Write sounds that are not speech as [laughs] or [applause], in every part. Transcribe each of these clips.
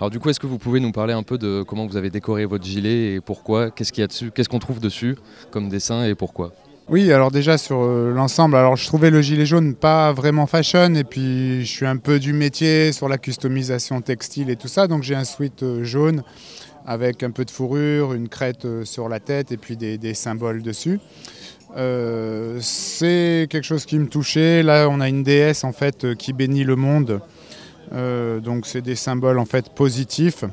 Alors du coup, est-ce que vous pouvez nous parler un peu de comment vous avez décoré votre gilet et pourquoi? Qu'est-ce qu'il y a dessus? Qu'est-ce qu'on trouve dessus comme dessin et pourquoi? Oui, alors déjà sur euh, l'ensemble, alors je trouvais le gilet jaune pas vraiment fashion et puis je suis un peu du métier sur la customisation textile et tout ça, donc j'ai un sweat euh, jaune avec un peu de fourrure, une crête euh, sur la tête et puis des, symboles dessus. C'est quelque chose qui me touchait. Là, on a une déesse en fait qui bénit le monde. Euh, donc c'est des symboles en fait positifs.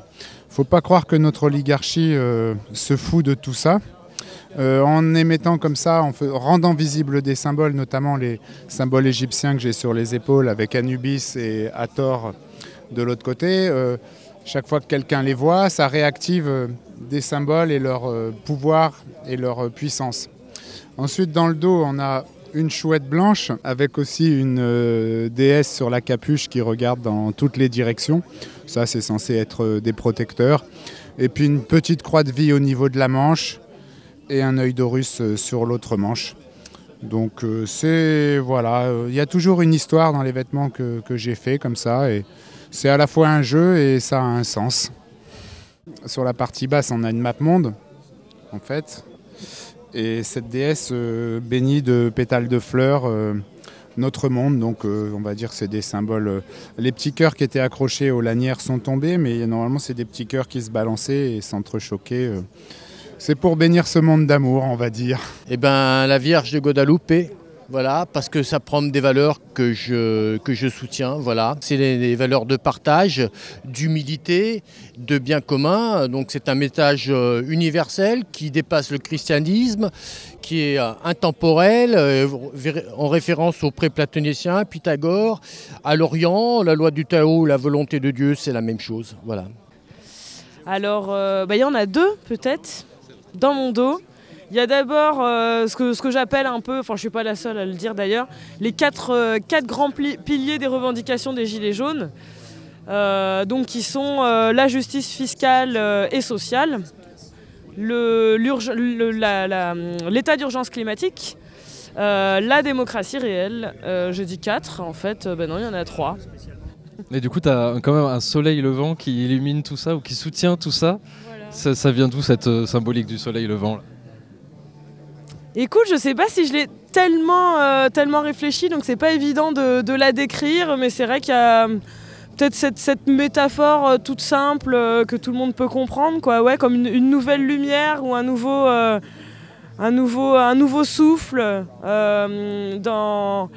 Faut pas croire que notre oligarchie euh, se fout de tout ça. Euh, en émettant comme ça, en rendant visibles des symboles, notamment les symboles égyptiens que j'ai sur les épaules avec Anubis et Hathor de l'autre côté, chaque fois que quelqu'un les voit, ça réactive des symboles et leur pouvoir et leur puissance. Ensuite, dans le dos, on a une chouette blanche avec aussi une euh, déesse sur la capuche qui regarde dans toutes les directions. Ça, c'est censé être euh, des protecteurs. Et puis une petite croix de vie au niveau de la manche et un œil d'Horus euh, sur l'autre manche. Donc c'est voilà, il y a toujours une histoire dans les vêtements que, que j'ai fait comme ça et c'est à la fois un jeu et ça a un sens. Sur la partie basse, on a une map monde en fait. Et cette déesse euh, bénit de pétales de fleurs euh, notre monde. Donc euh, on va dire que c'est des symboles. les petits cœurs qui étaient accrochés aux lanières sont tombés, mais normalement c'est des petits cœurs qui se balançaient et s'entrechoquaient. C'est pour bénir ce monde d'amour, on va dire. Eh ben, la Vierge de Guadalupe, voilà, parce que ça prend des valeurs que je, que je soutiens, voilà. C'est les, les valeurs de partage, d'humilité, de bien commun. Donc c'est un message euh, universel qui dépasse le christianisme, qui est euh, intemporel, euh, en référence aux préplatoniciens, Pythagore, à l'Orient, la loi du Tao, la volonté de Dieu, c'est la même chose, voilà. Alors, bah, il y en a deux peut-être dans mon dos. Il y a d'abord euh, ce que, ce que j'appelle un peu, enfin je suis pas la seule à le dire d'ailleurs, les quatre, euh, quatre grands piliers des revendications des Gilets jaunes, euh, donc qui sont la justice fiscale et sociale, l'état d'urgence climatique, la démocratie réelle. Je dis quatre, en fait, ben non, il y en a trois. Mais du coup, tu as quand même un soleil levant qui illumine tout ça ou qui soutient tout ça. Ça, ça vient d'où cette symbolique du soleil levant là? Écoute, je sais pas si je l'ai tellement, euh, tellement réfléchi, donc c'est pas évident de, la décrire, mais c'est vrai qu'il y a euh, peut-être cette, métaphore euh, toute simple que tout le monde peut comprendre, quoi, ouais, comme une, nouvelle lumière ou un nouveau, un nouveau, un nouveau souffle dans.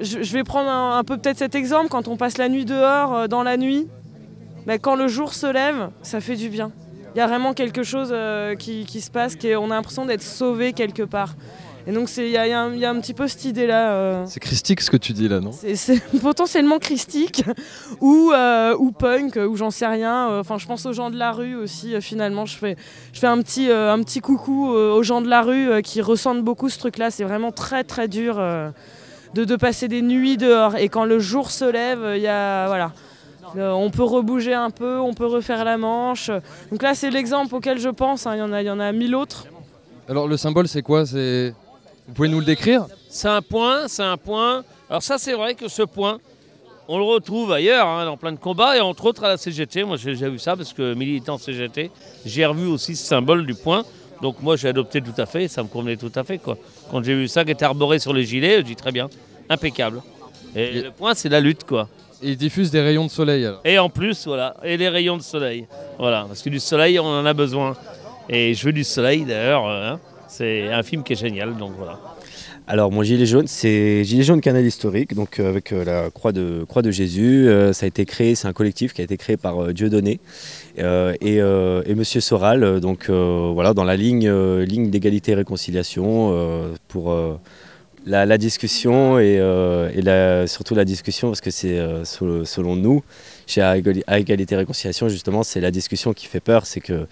Je, vais prendre un, peu peut-être cet exemple quand on passe la nuit dehors, dans la nuit, bah, quand le jour se lève, ça fait du bien. Il y a vraiment quelque chose euh, qui, qui se passe, qui est- on a l'impression d'être sauvé quelque part. Et donc il y, a- y un- il y a un petit peu cette idée-là. euh, C'est christique ce que tu dis là, non? C'est [laughs] potentiellement christique ou, euh, ou punk ou j'en sais rien. Enfin, je pense aux gens de la rue aussi. finalement, je fais, je fais un, petit, un petit coucou aux gens de la rue qui ressentent beaucoup ce truc-là. C'est vraiment très très dur de, de passer des nuits dehors. Et quand le jour se lève, il y a voilà. Euh, on peut rebouger un peu, on peut refaire la manche. Donc là, c'est l'exemple auquel je pense. hein. Il y en a, il y en a mille autres. Alors le symbole c'est quoi? C'est Vous pouvez nous le décrire? C'est un point, c'est un point. Alors ça, c'est vrai que ce point, on le retrouve ailleurs, hein, dans plein de combats, et entre autres à la CGT. Moi, j'ai déjà vu ça parce que militant CGT, j'ai revu aussi ce symbole du point. Donc moi, j'ai adopté tout à fait, ça me convenait tout à fait. Quoi. Quand j'ai vu ça qui était arboré sur les gilets, je dis très bien, impeccable. Et Et- le point, c'est la lutte, quoi. Et il diffuse des rayons de soleil alors. Et en plus, voilà, et les rayons de soleil. Voilà, parce que du soleil, on en a besoin. Et je veux du soleil, d'ailleurs. euh, hein. c'est un film qui est génial, donc voilà. Alors mon gilet jaune, c'est Gilet jaune canal historique, donc euh, avec euh, la croix de, croix de Jésus. Euh, ça a été créé, c'est un collectif qui a été créé par euh, Dieudonné euh, et, euh, et Monsieur Soral, euh, donc euh, voilà, dans la ligne, euh, ligne d'égalité et réconciliation euh, pour euh, la, discussion et, euh, surtout la discussion parce que c'est euh, sel- selon nous, chez à Égali- à égalité réconciliation justement, c'est la discussion qui fait peur, c'est que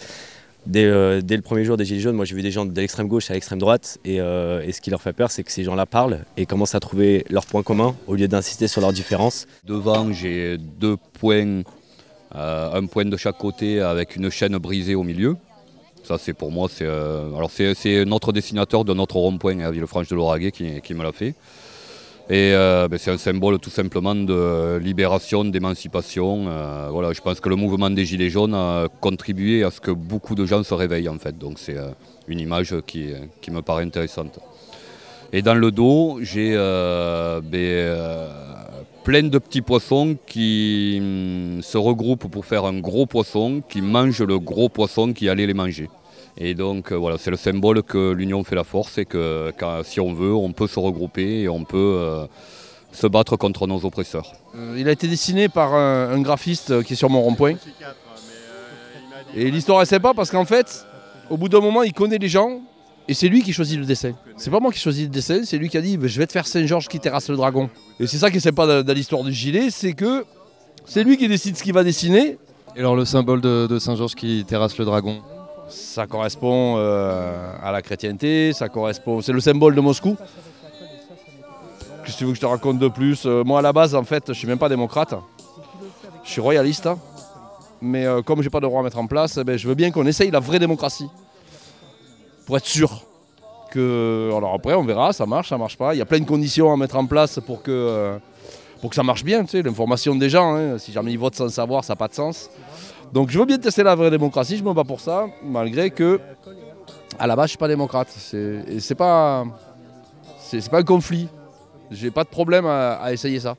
Dès, euh, dès le premier jour des Gilets jaunes, moi j'ai vu des gens de l'extrême gauche à l'extrême droite et, et ce qui leur fait peur c'est que ces gens-là parlent et commencent à trouver leurs points communs au lieu d'insister sur leurs différences. Devant, j'ai deux points, un point de chaque côté avec une chaîne brisée au milieu. Ça, c'est pour moi, c'est euh, alors c'est, notre dessinateur de notre rond-point à Villefranche de l'Auragais qui, me l'a fait. Et euh, ben, c'est un symbole tout simplement de libération, d'émancipation. Euh, voilà, je pense que le mouvement des Gilets jaunes a contribué à ce que beaucoup de gens se réveillent en fait. Donc c'est euh, une image qui, qui, me paraît intéressante. Et dans le dos, j'ai ben, plein de petits poissons qui hum, se regroupent pour faire un gros poisson, qui mange le gros poisson qui allait les manger. Et donc voilà, c'est le symbole que l'union fait la force et que si on veut, on peut se regrouper et on peut se battre contre nos oppresseurs. il a été dessiné par un, graphiste qui est sur mon rond-point. Et l'histoire est sympa parce qu'en fait, au bout d'un moment, il connaît les gens et c'est lui qui choisit le dessin. C'est pas moi qui choisis le dessin, c'est lui qui a dit je vais te faire Saint-Georges qui terrasse le dragon. Et c'est ça qui est sympa dans, l'histoire du gilet, c'est que c'est lui qui décide ce qu'il va dessiner. Et alors le symbole de Saint-Georges qui terrasse le dragon ça correspond euh, à la chrétienté, ça correspond. C'est le symbole de Moscou. Qu'est-ce que tu veux que je te raconte de plus? Euh, Moi à la base en fait je suis même pas démocrate. Je suis royaliste. Mais euh, comme j'ai pas de droit à mettre en place, eh ben, je veux bien qu'on essaye la vraie démocratie. Pour être sûr que. Alors après on verra, ça marche, ça marche pas. Il y a plein de conditions à mettre en place pour que, pour que ça marche bien, tu sais, l'information des gens. Hein. Si jamais ils votent sans savoir, ça n'a pas de sens. Donc je veux bien tester la vraie démocratie, je me bats pour ça, malgré que à la base je suis pas démocrate. Et c'est pas c'est pas un conflit. J'ai pas de problème à, essayer ça.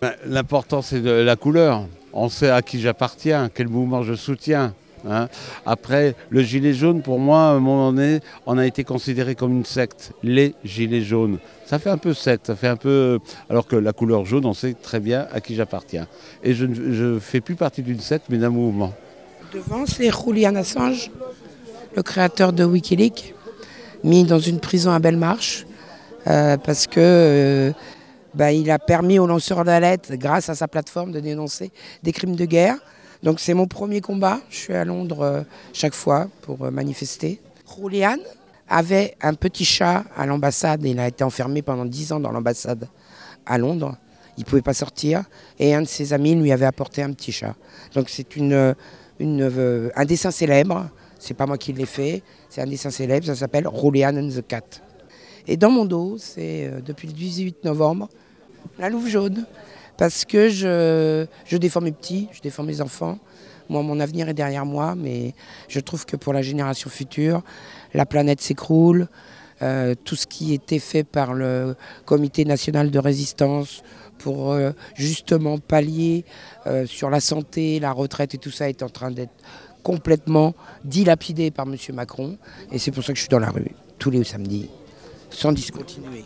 Ben, l'important c'est de la couleur. On sait à qui j'appartiens, quel mouvement je soutiens. Hein. Après, le gilet jaune, pour moi, à un moment donné, on a été considéré comme une secte, les gilets jaunes. Ça fait un peu secte, ça fait un peu. Alors que la couleur jaune, on sait très bien à qui j'appartiens. Et je ne fais plus partie d'une secte, mais d'un mouvement. Devant, c'est Julian Assange, le créateur de Wikileaks, mis dans une prison à Belmarsh, euh, parce que. Euh, bah, il a permis aux lanceurs d'alerte, grâce à sa plateforme, de dénoncer des crimes de guerre. Donc c'est mon premier combat. Je suis à Londres euh, chaque fois pour euh, manifester. Julian avait un petit chat à l'ambassade. Il a été enfermé pendant 10 ans dans l'ambassade à Londres. Il ne pouvait pas sortir. Et un de ses amis lui avait apporté un petit chat. Donc c'est une, une, un dessin célèbre. C'est pas moi qui l'ai fait. C'est un dessin célèbre. Ça s'appelle Julian and the Cat. Et dans mon dos, c'est euh, depuis le 18 novembre, la louve jaune parce que je, défends mes petits, je défends mes enfants. Moi, mon avenir est derrière moi, mais je trouve que pour la génération future, la planète s'écroule. Euh, tout ce qui était fait par le Comité national de résistance pour euh, justement pallier euh, sur la santé, la retraite et tout ça est en train d'être complètement dilapidé par M. Macron. Et c'est pour ça que je suis dans la rue tous les samedis, sans discontinuer.